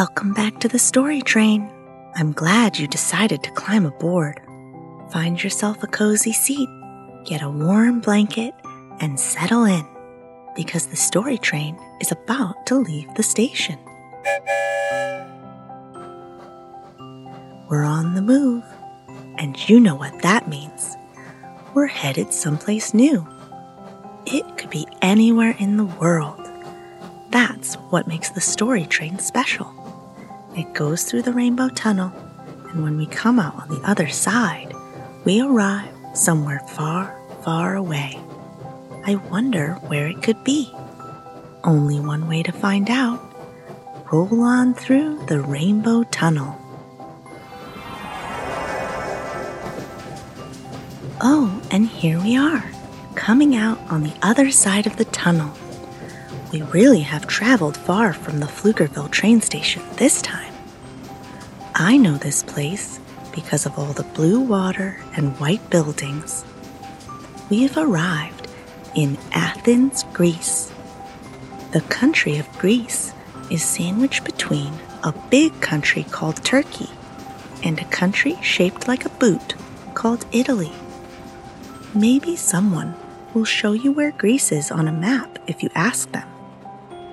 Welcome back to the story train. I'm glad you decided to climb aboard. Find yourself a cozy seat, get a warm blanket, and settle in because the story train is about to leave the station. We're on the move, and you know what that means. We're headed someplace new. It could be anywhere in the world. That's what makes the story train special. It goes through the rainbow tunnel, and when we come out on the other side, we arrive somewhere far, far away. I wonder where it could be. Only one way to find out. Roll on through the rainbow tunnel. Oh, and here we are, coming out on the other side of the tunnel. We really have traveled far from the Pflugerville train station this time. I know this place because of all the blue water and white buildings. We have arrived in Athens, Greece. The country of Greece is sandwiched between a big country called Turkey and a country shaped like a boot called Italy. Maybe someone will show you where Greece is on a map if you ask them.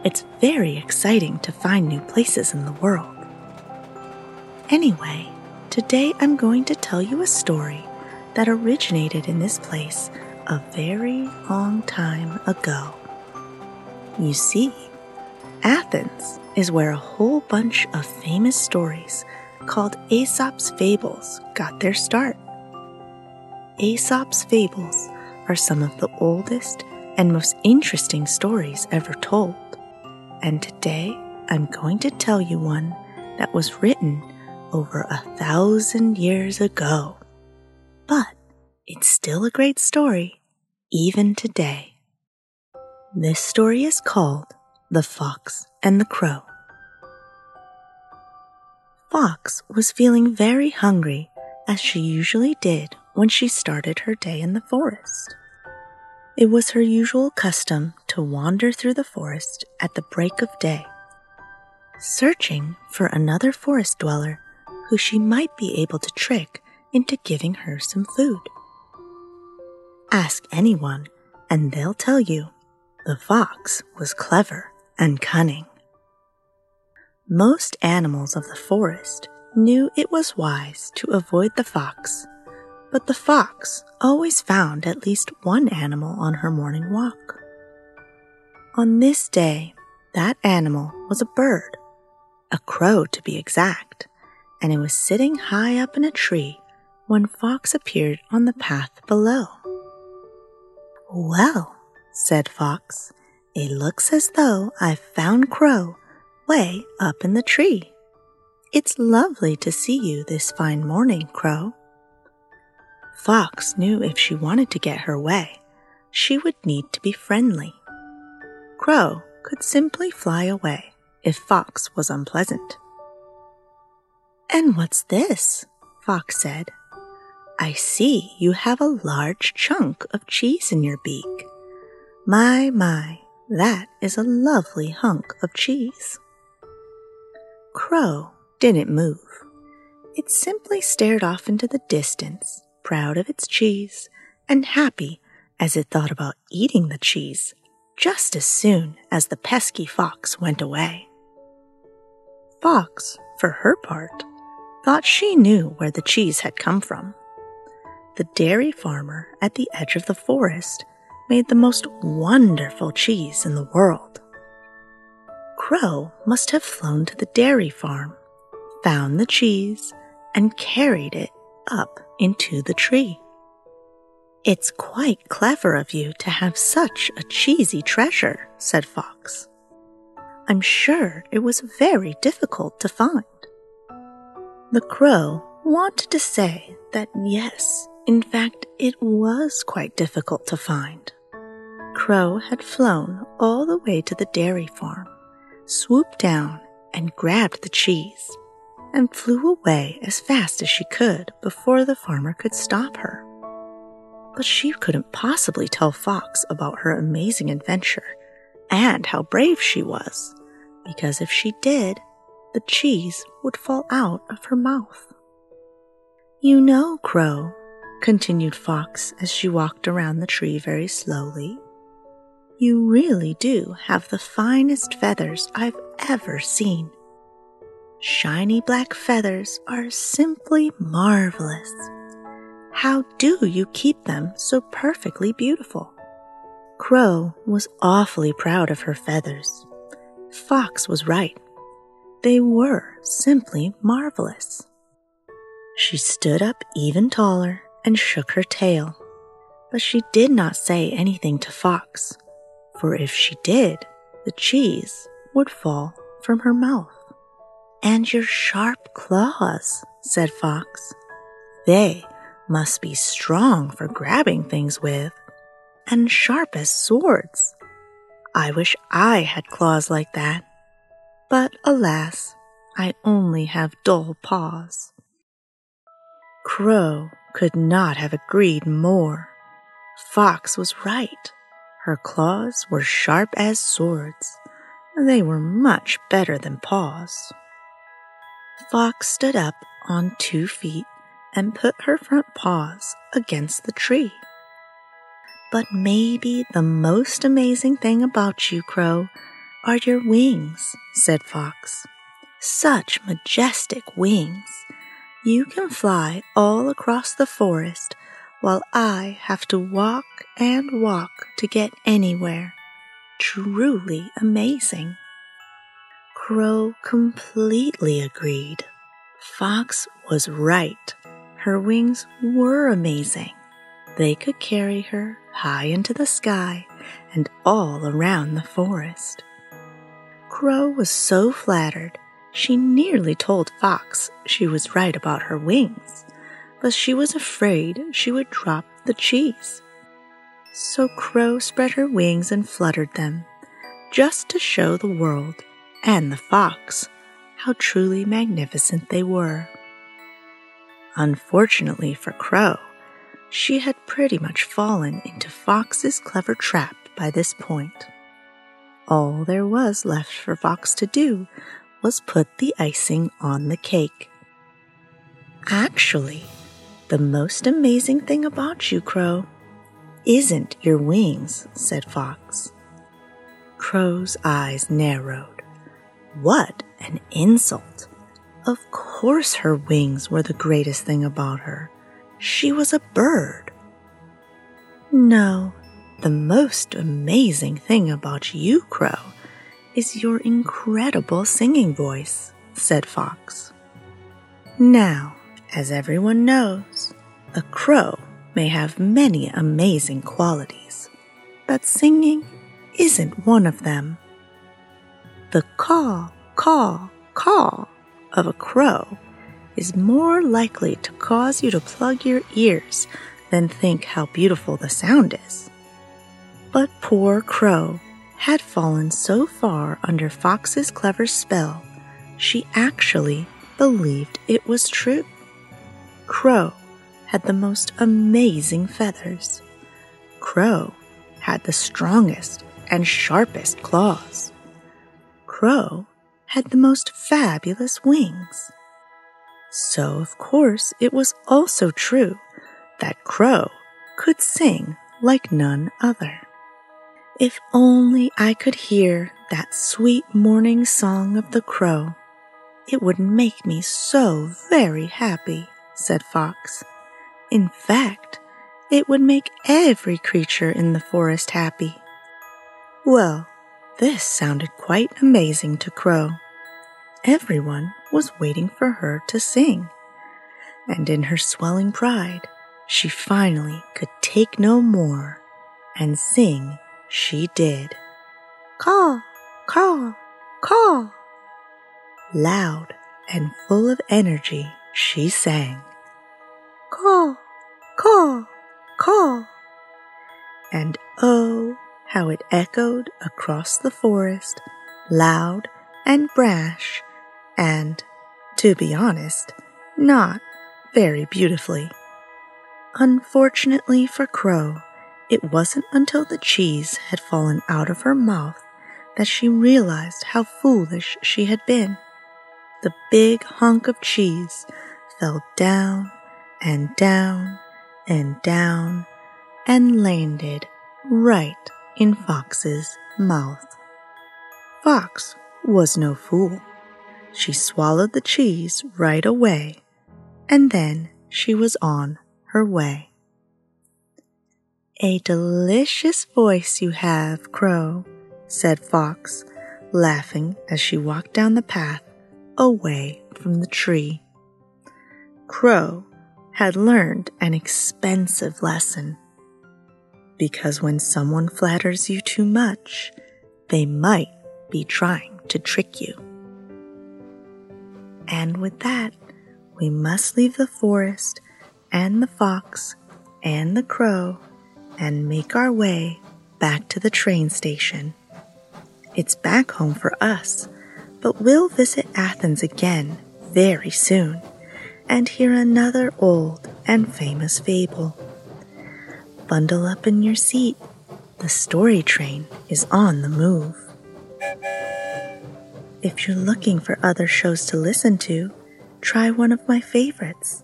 It's very exciting to find new places in the world. Anyway, today I'm going to tell you a story that originated in this place a very long time ago. You see, Athens is where a whole bunch of famous stories called Aesop's Fables got their start. Aesop's Fables are some of the oldest and most interesting stories ever told. And today I'm going to tell you one that was written over a thousand years ago. But it's still a great story, even today. This story is called The Fox and the Crow. Fox was feeling very hungry, as she usually did when she started her day in the forest. It was her usual custom to wander through the forest at the break of day, searching for another forest dweller who she might be able to trick into giving her some food. Ask anyone, and they'll tell you the fox was clever and cunning. Most animals of the forest knew it was wise to avoid the fox but the fox always found at least one animal on her morning walk. On this day, that animal was a bird, a crow to be exact, and it was sitting high up in a tree when Fox appeared on the path below. Well, said Fox, it looks as though I've found Crow way up in the tree. It's lovely to see you this fine morning, Crow. Fox knew if she wanted to get her way, she would need to be friendly. Crow could simply fly away if Fox was unpleasant. And what's this? Fox said. I see you have a large chunk of cheese in your beak. My, my, that is a lovely hunk of cheese. Crow didn't move. It simply stared off into the distance proud of its cheese and happy as it thought about eating the cheese just as soon as the pesky fox went away. Fox, for her part, thought she knew where the cheese had come from. The dairy farmer at the edge of the forest made the most wonderful cheese in the world. Crow must have flown to the dairy farm, found the cheese, and carried it up into the tree. It's quite clever of you to have such a cheesy treasure, said Fox. I'm sure it was very difficult to find. The crow wanted to say that yes, in fact, it was quite difficult to find. Crow had flown all the way to the dairy farm, swooped down, and grabbed the cheese and flew away as fast as she could before the farmer could stop her. But she couldn't possibly tell Fox about her amazing adventure and how brave she was, because if she did, the cheese would fall out of her mouth. You know, Crow, continued Fox as she walked around the tree very slowly, you really do have the finest feathers I've ever seen. Shiny black feathers are simply marvelous. How do you keep them so perfectly beautiful? Crow was awfully proud of her feathers. Fox was right. They were simply marvelous. She stood up even taller and shook her tail, but she did not say anything to Fox, for if she did, the cheese would fall from her mouth. And your sharp claws, said Fox. They must be strong for grabbing things with, and sharp as swords. I wish I had claws like that. But alas, I only have dull paws. Crow could not have agreed more. Fox was right. Her claws were sharp as swords. They were much better than paws. Fox stood up on two feet and put her front paws against the tree. But maybe the most amazing thing about you, Crow, are your wings, said Fox. Such majestic wings. You can fly all across the forest while I have to walk and walk to get anywhere. Truly amazing. Crow completely agreed. Fox was right. Her wings were amazing. They could carry her high into the sky and all around the forest. Crow was so flattered she nearly told Fox she was right about her wings, but she was afraid she would drop the cheese. So Crow spread her wings and fluttered them, just to show the world and the fox how truly magnificent they were. Unfortunately for Crow, she had pretty much fallen into Fox's clever trap by this point. All there was left for Fox to do was put the icing on the cake. Actually, the most amazing thing about you, Crow, isn't your wings, said Fox. Crow's eyes narrowed. What an insult! Of course, her wings were the greatest thing about her. She was a bird. No, the most amazing thing about you, Crow, is your incredible singing voice, said Fox. Now, as everyone knows, a crow may have many amazing qualities, but singing isn't one of them. The caw, caw, caw of a crow is more likely to cause you to plug your ears than think how beautiful the sound is. But poor Crow had fallen so far under Fox's clever spell, she actually believed it was true. Crow had the most amazing feathers. Crow had the strongest and sharpest claws. Crow had the most fabulous wings. So, of course, it was also true that Crow could sing like none other. If only I could hear that sweet morning song of the crow, it would make me so very happy, said Fox. In fact, it would make every creature in the forest happy. Well, this sounded quite amazing to Crow. Everyone was waiting for her to sing, and in her swelling pride, she finally could take no more, and sing she did. Caw, caw, caw. Loud and full of energy, she sang. Caw, caw, caw. And oh, how it echoed across the forest, loud and brash, and, to be honest, not very beautifully. Unfortunately for Crow, it wasn't until the cheese had fallen out of her mouth that she realized how foolish she had been. the big hunk of cheese fell down and down and down and landed right in Fox's mouth. Fox was no fool. She swallowed the cheese right away, and then she was on her way. A delicious voice you have, Crow, said Fox, laughing as she walked down the path away from the tree. Crow had learned an expensive lesson. Because when someone flatters you too much, they might be trying to trick you. And with that, we must leave the forest and the fox and the crow and make our way back to the train station. It's back home for us, but we'll visit Athens again very soon and hear another old and famous fable. Bundle up in your seat. The story train is on the move. If you're looking for other shows to listen to, try one of my favorites.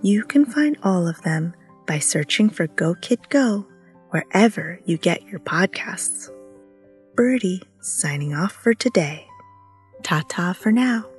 You can find all of them by searching for Go Kid Go wherever you get your podcasts. Birdie signing off for today. Ta ta for now.